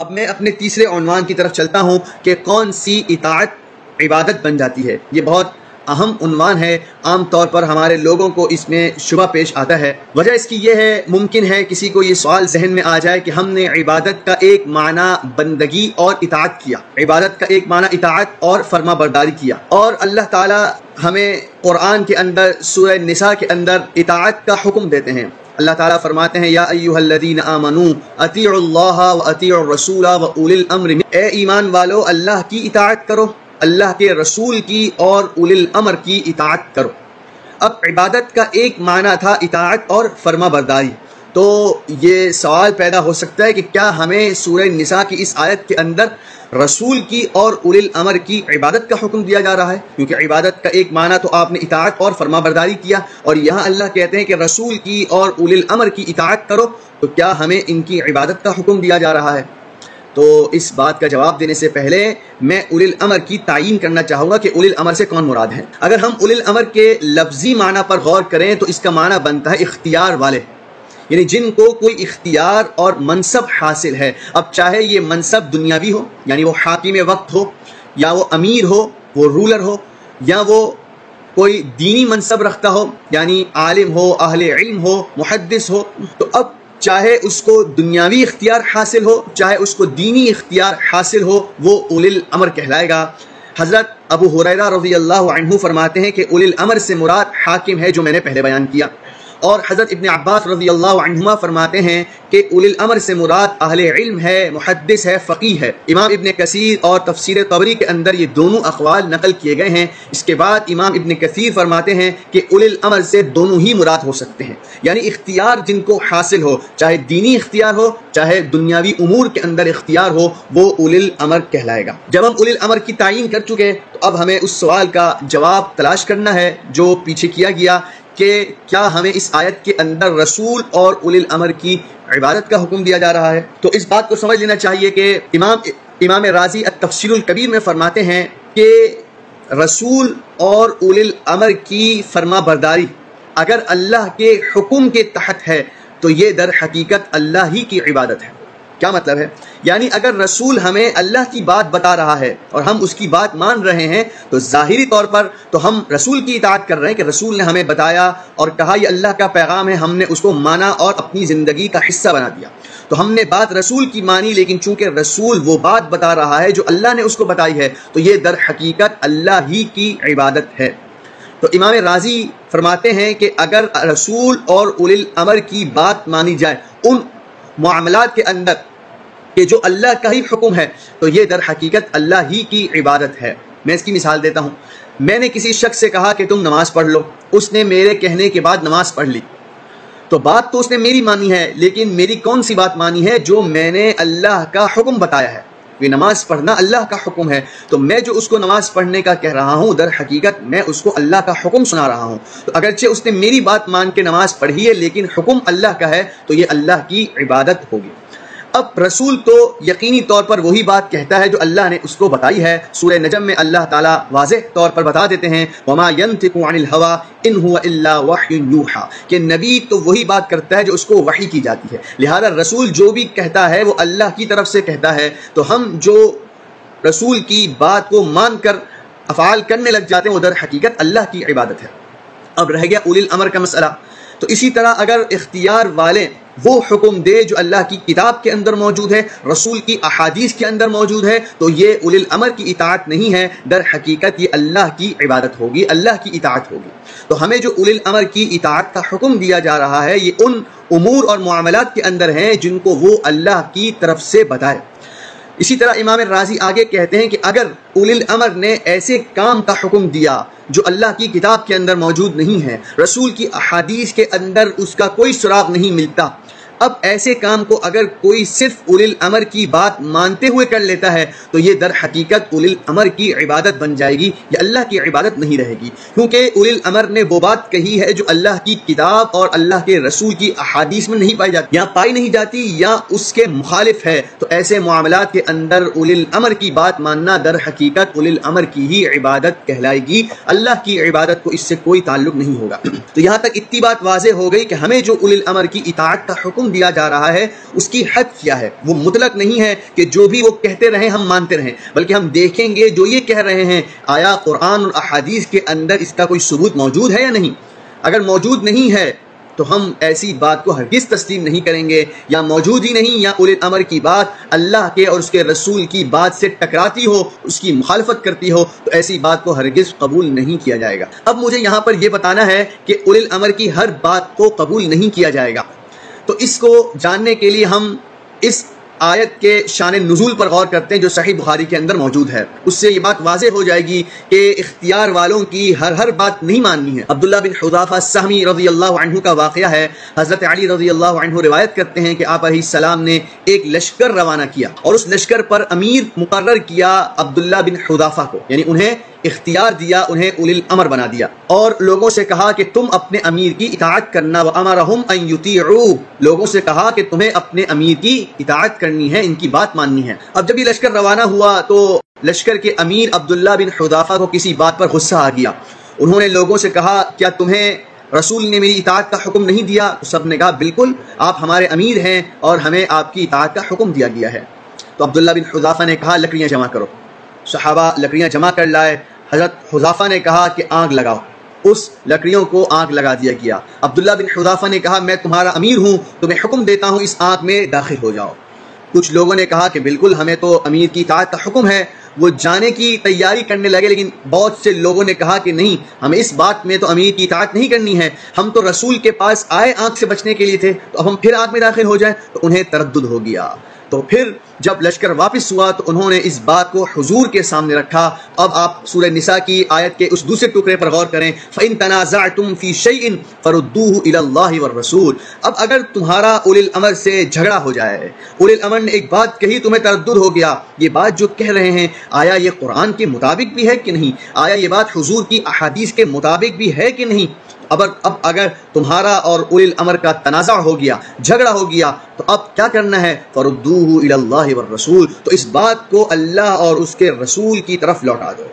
اب میں اپنے تیسرے عنوان کی طرف چلتا ہوں کہ کون سی اطاعت عبادت بن جاتی ہے۔ یہ بہت اہم عنوان ہے۔ عام طور پر ہمارے لوگوں کو اس میں شبہ پیش آتا ہے۔ وجہ اس کی یہ ہے، ممکن ہے کسی کو یہ سوال ذہن میں آ جائے کہ ہم نے عبادت کا ایک معنی بندگی اور اطاعت کیا۔ عبادت کا ایک معنی اطاعت اور فرما برداری کیا۔ اور اللہ تعالی ہمیں قرآن کے اندر، سورہ نساء کے اندر اطاعت کا حکم دیتے ہیں۔ اللہ تعالیٰ فرماتے ہیں، یا ایوہ الذین آمنو، اطیعوا اللہ و اطیعوا الرسول و اولی الامر اے ایمان والو، اللہ کی اطاعت کرو، اللہ کے رسول کی اور اول الامر کی اطاعت کرو۔ اب عبادت کا ایک معنی تھا اطاعت اور فرما برداری تو یہ سوال پیدا ہو سکتا ہے کہ کیا ہمیں سورہ نساء کی اس آیت کے اندر رسول کی اور اول الامر کی عبادت کا حکم دیا جا رہا ہے؟ کیونکہ عبادت کا ایک معنی تو آپ نے اطاعت اور فرما برداری کیا اور یہاں اللہ کہتے ہیں کہ رسول کی اور اول الامر کی اطاعت کرو، تو کیا ہمیں ان کی عبادت کا حکم دیا جا رہا ہے؟ تو اس بات کا جواب دینے سے پہلے میں اول الامر کی تعین کرنا چاہوں گا کہ اول الامر سے کون مراد ہیں اگر ہم اول الامر کے لفظی معنی پر غور کریں تو اس کا معنی بنتا ہے اختیار والے۔ یعنی جن کو کوئی اختیار اور منصب حاصل ہے۔ اب چاہے یہ منصب دنیاوی ہو یعنی وہ حاکم وقت ہو، یا وہ امیر ہو، وہ رولر ہو، یا وہ کوئی دینی منصب رکھتا ہو یعنی عالم ہو، اہل علم ہو، محدث ہو، تو اب چاہے اس کو دنیاوی اختیار حاصل ہو، چاہے اس کو دینی اختیار حاصل ہو، وہ اول الامر کہلائے گا۔ حضرت ابو حریرہ رضی اللہ عنہ فرماتے ہیں کہ اول الامر سے مراد حاکم ہے جو میں نے پہلے بیان کیا۔ اور حضرت ابن عباس رضی اللہ عنہما فرماتے ہیں کہ اول الامر سے مراد اہل علم ہے، محدث ہے فقی ہے۔ امام ابن کثیر اور تفسیر قبری کے اندر یہ دونوں اقوال نقل کیے گئے ہیں۔ اس کے بعد امام ابن کثیر فرماتے ہیں کہ اول الامر سے دونوں ہی مراد ہو سکتے ہیں۔ یعنی اختیار جن کو حاصل ہو، چاہے دینی اختیار ہو، چاہے دنیاوی امور کے اندر اختیار ہو، وہ اول الامر کہلائے گا۔ جب ہم اول الامر کی تعین کر چکے تو اب ہمیں اس سوال کا جواب تلاش کرنا ہے جو پیچھے کیا گیا۔ کہ کیا ہمیں اس آیت کے اندر رسول اور اول الامر کی عبادت کا حکم دیا جا رہا ہے؟ تو اس بات کو سمجھ لینا چاہیے کہ امام امام راضی التفسیر الکبیر میں فرماتے ہیں کہ رسول اور اول الامر کی فرما برداری اگر اللہ کے حکم کے تحت ہے، تو یہ در حقیقت اللہ ہی کی عبادت ہے۔ کیا مطلب ہے؟ یعنی اگر رسول ہمیں اللہ کی بات بتا رہا ہے اور ہم اس کی بات مان رہے ہیں، تو ظاہری طور پر تو ہم رسول کی اطاعت کر رہے ہیں کہ رسول نے ہمیں بتایا اور کہا، یہ اللہ کا پیغام ہے، ہم نے اس کو مانا اور اپنی زندگی کا حصہ بنا دیا۔ تو ہم نے بات رسول کی مانی، لیکن چونکہ رسول وہ بات بتا رہا ہے جو اللہ نے اس کو بتائی ہے، تو یہ در حقیقت اللہ ہی کی عبادت ہے۔ تو امام راضی فرماتے ہیں کہ اگر رسول اور اول الامر کی بات مانی جائے، ان معاملات کے اندر کہ جو اللہ کا ہی حکم ہے، تو یہ در حقیقت اللہ ہی کی عبادت ہے۔ میں اس کی مثال دیتا ہوں۔ میں نے کسی شخص سے کہا کہ تم نماز پڑھ لو۔ اس نے میرے کہنے کے بعد نماز پڑھ لی۔ تو بات تو اس نے میری مانی ہے، لیکن میری کون سی بات مانی ہے جو میں نے اللہ کا حکم بتایا ہے؟ کہ نماز پڑھنا اللہ کا حکم ہے، تو میں جو اس کو نماز پڑھنے کا کہہ رہا ہوں، در حقیقت میں اس کو اللہ کا حکم سنا رہا ہوں۔ تو اگرچہ اس نے میری بات مان کے نماز پڑھی ہے، لیکن حکم اللہ کا ہے، تو یہ اللہ کی عبادت ہوگی۔ اب رسول تو یقینی طور پر وہی بات کہتا ہے جو اللہ نے اس کو بتائی ہے۔ سورہ نجم میں اللہ تعالیٰ واضح طور پر بتا دیتے ہیں، وما عن الهوى ان هو الا وحی یوحا کہ نبی تو وہی بات کرتا ہے جو اس کو وحی کی جاتی ہے۔ لہذا رسول جو بھی کہتا ہے وہ اللہ کی طرف سے کہتا ہے۔ تو ہم جو رسول کی بات کو مان کر افعال کرنے لگ جاتے ہیں، وہ در حقیقت اللہ کی عبادت ہے۔ اب رہ گیا اول الامر کا مسئلہ۔ تو اسی طرح اگر اختیار والے وہ حکم دے جو اللہ کی کتاب کے اندر موجود ہے، رسول کی احادیث کے اندر موجود ہے، تو یہ اول الامر کی اطاعت نہیں ہے، در حقیقت یہ اللہ کی عبادت ہوگی، اللہ کی اطاعت ہوگی۔ تو ہمیں جو اول الامر کی اطاعت کا حکم دیا جا رہا ہے، یہ ان امور اور معاملات کے اندر ہیں جن کو وہ اللہ کی طرف سے بتائے اسی طرح امام راضی آگے کہتے ہیں کہ اگر اول الامر نے ایسے کام کا حکم دیا جو اللہ کی کتاب کے اندر موجود نہیں ہے، رسول کی احادیث کے اندر اس کا کوئی سراغ نہیں ملتا۔ اب ایسے کام کو اگر کوئی صرف اول الامر کی بات مانتے ہوئے کر لیتا ہے، تو یہ در حقیقت اول الامر کی عبادت بن جائے گی، یہ اللہ کی عبادت نہیں رہے گی۔ کیونکہ اول الامر نے وہ بات کہی ہے جو اللہ کی کتاب اور اللہ کے رسول کی احادیث میں نہیں پائی جاتی، یا پائی نہیں جاتی یا اس کے مخالف ہے۔ تو ایسے معاملات کے اندر اول الامر کی بات ماننا در حقیقت اول الامر کی ہی عبادت کہلائے گی۔ اللہ کی عبادت کو اس سے کوئی تعلق نہیں ہوگا۔ تو یہاں تک اتنی بات واضح ہو گئی کہ ہمیں جو اول الامر کی اطاعت کا حکم حکم دیا جا رہا ہے، اس کی حد کیا ہے؟ وہ مطلق نہیں ہے کہ جو بھی وہ کہتے رہیں ہم مانتے رہیں، بلکہ ہم دیکھیں گے جو یہ کہہ رہے ہیں۔ آیا قرآن اور احادیث کے اندر اس کا کوئی ثبوت موجود ہے یا نہیں؟ اگر موجود نہیں ہے، تو ہم ایسی بات کو ہرگز تسلیم نہیں کریں گے، یا موجود ہی نہیں، یا اول امر کی بات اللہ کے اور اس کے رسول کی بات سے ٹکراتی ہو، اس کی مخالفت کرتی ہو، تو ایسی بات کو ہرگز قبول نہیں کیا جائے گا۔ اب مجھے یہاں پر یہ بتانا ہے کہ اول امر کی ہر بات کو قبول نہیں کیا جائے گا۔ تو اس کو جاننے کے لیے ہم اس آیت کے شان نزول پر غور کرتے ہیں جو صحیح بخاری کے اندر موجود ہے۔ اس سے یہ بات واضح ہو جائے گی کہ اختیار والوں کی ہر ہر بات نہیں ماننی ہے۔ عبداللہ بن حضافہ سہمی رضی اللہ عنہ کا واقعہ ہے۔ حضرت علی رضی اللہ عنہ روایت کرتے ہیں کہ آپ علیہ السلام نے ایک لشکر روانہ کیا اور اس لشکر پر امیر مقرر کیا عبداللہ بن حضافہ کو یعنی انہیں اختیار دیا، انہیں اول الامر بنا دیا۔ اور لوگوں سے کہا کہ تم اپنے امیر کی اطاعت کرنا وامرهم ان يطيعوا لوگوں سے کہا کہ تمہیں اپنے امیر کی اطاعت کرنی ہے، ان کی بات ماننی ہے۔ اب جب یہ لشکر روانہ ہوا، تو لشکر کے امیر عبداللہ بن حذافہ کو کسی بات پر غصہ آ گیا۔ انہوں نے لوگوں سے کہا، کیا تمہیں رسول نے میری اطاعت کا حکم نہیں دیا؟ تو سب نے کہا، بالکل، آپ ہمارے امیر ہیں اور ہمیں آپ کی اطاعت کا حکم دیا گیا ہے۔ تو عبداللہ بن حذافہ نے کہا، لکڑیاں جمع کرو۔ صحابہ لکڑیاں جمع کر لائے۔ حضرت حضافہ نے کہا کہ آگ لگاؤ۔ اس لکڑیوں کو آگ لگا دیا گیا۔ عبداللہ بن حضافہ نے کہا، میں تمہارا امیر ہوں تمہیں حکم دیتا ہوں اس آگ میں داخل ہو جاؤ۔ کچھ لوگوں نے کہا کہ بالکل، ہمیں تو امیر کی اطاعت کا حکم ہے۔ وہ جانے کی تیاری کرنے لگے، لیکن بہت سے لوگوں نے کہا کہ نہیں، ہمیں اس بات میں تو امیر کی اطاعت نہیں کرنی ہے۔ ہم تو رسول کے پاس آئے آنکھ سے بچنے کے لیے تھے، تو اب ہم پھر آنکھ میں داخل ہو جائیں، تو انہیں تردد ہو گیا۔ تو پھر جب لشکر واپس ہوا تو انہوں نے اس بات کو حضور کے سامنے رکھا۔ اب آپ سورہ نساء کی آیت کے اس دوسرے ٹکڑے پر غور کریں۔ فَإِن تَنَازَعْتُمْ فِي شَيْءٍ فَرُدُّوهُ إِلَى اللَّهِ وَالرَّسُولِ۔ اب اگر تمہارا اول الامر سے جھگڑا ہو جائے اول الامر نے ایک بات کہی، تمہیں تردد ہو گیا۔ یہ بات جو کہہ رہے ہیں، آیا یہ قرآن کے مطابق بھی ہے کہ نہیں؟ آیا یہ بات حضور کی احادیث کے مطابق بھی ہے کہ نہیں؟ اب اب اگر تمہارا اور اول الامر کا تنازع ہو گیا، جھگڑا ہو گیا، تو اب کیا کرنا ہے؟ فردوہ الی اللہ والرسول، تو اس بات کو اللہ اور اس کے رسول کی طرف لوٹا دو۔